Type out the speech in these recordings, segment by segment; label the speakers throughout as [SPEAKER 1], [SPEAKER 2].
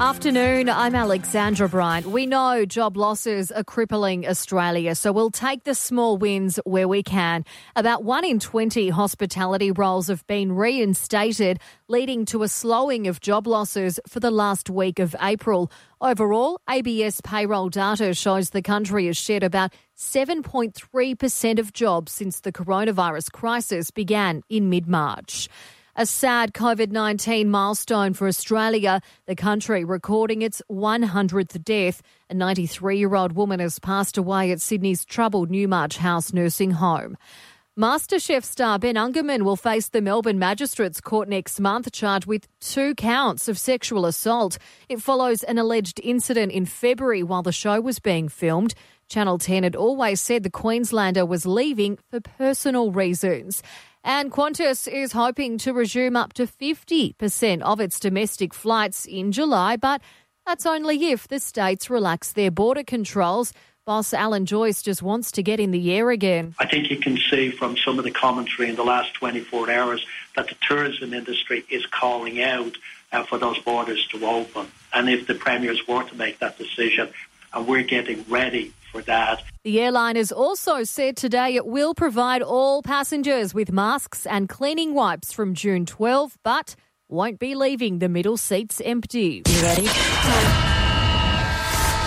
[SPEAKER 1] Afternoon, I'm Alexandra Bryant. We know job losses are crippling Australia, so we'll take the small wins where we can. About 1 in 20 hospitality roles have been reinstated, leading to a slowing of job losses for the last week of April. Overall, ABS payroll data shows the country has shed about 7.3% of jobs since the coronavirus crisis began in mid March. A sad COVID 19 milestone for Australia, the country recording its 100th death. A 93 year old woman has passed away at Sydney's troubled Newmarch House nursing home. MasterChef star Ben Ungermann will face the Melbourne Magistrates Court next month, charged with two counts of sexual assault. It follows an alleged incident in February while the show was being filmed. Channel 10 had always said the Queenslander was leaving for personal reasons. And Qantas is hoping to resume up to 50% of its domestic flights in July, but that's only if the states relax their border controls. Boss Alan Joyce just wants to get in the air again.
[SPEAKER 2] I think you can see from some of the commentary in the last 24 hours that the tourism industry is calling out uh, for those borders to open. And if the premiers were to make that decision, and we're getting ready for that.
[SPEAKER 1] The airline has also said today it will provide all passengers with masks and cleaning wipes from June 12, but won't be leaving the middle seats empty. You ready?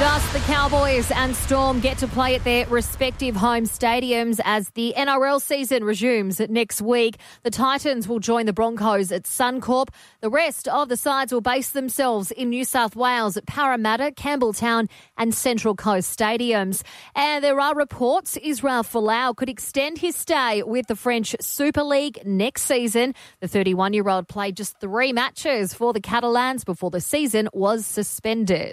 [SPEAKER 1] Just the Cowboys and Storm get to play at their respective home stadiums as the NRL season resumes next week. The Titans will join the Broncos at Suncorp. The rest of the sides will base themselves in New South Wales at Parramatta, Campbelltown, and Central Coast stadiums. And there are reports Israel Folau could extend his stay with the French Super League next season. The 31 year old played just three matches for the Catalans before the season was suspended.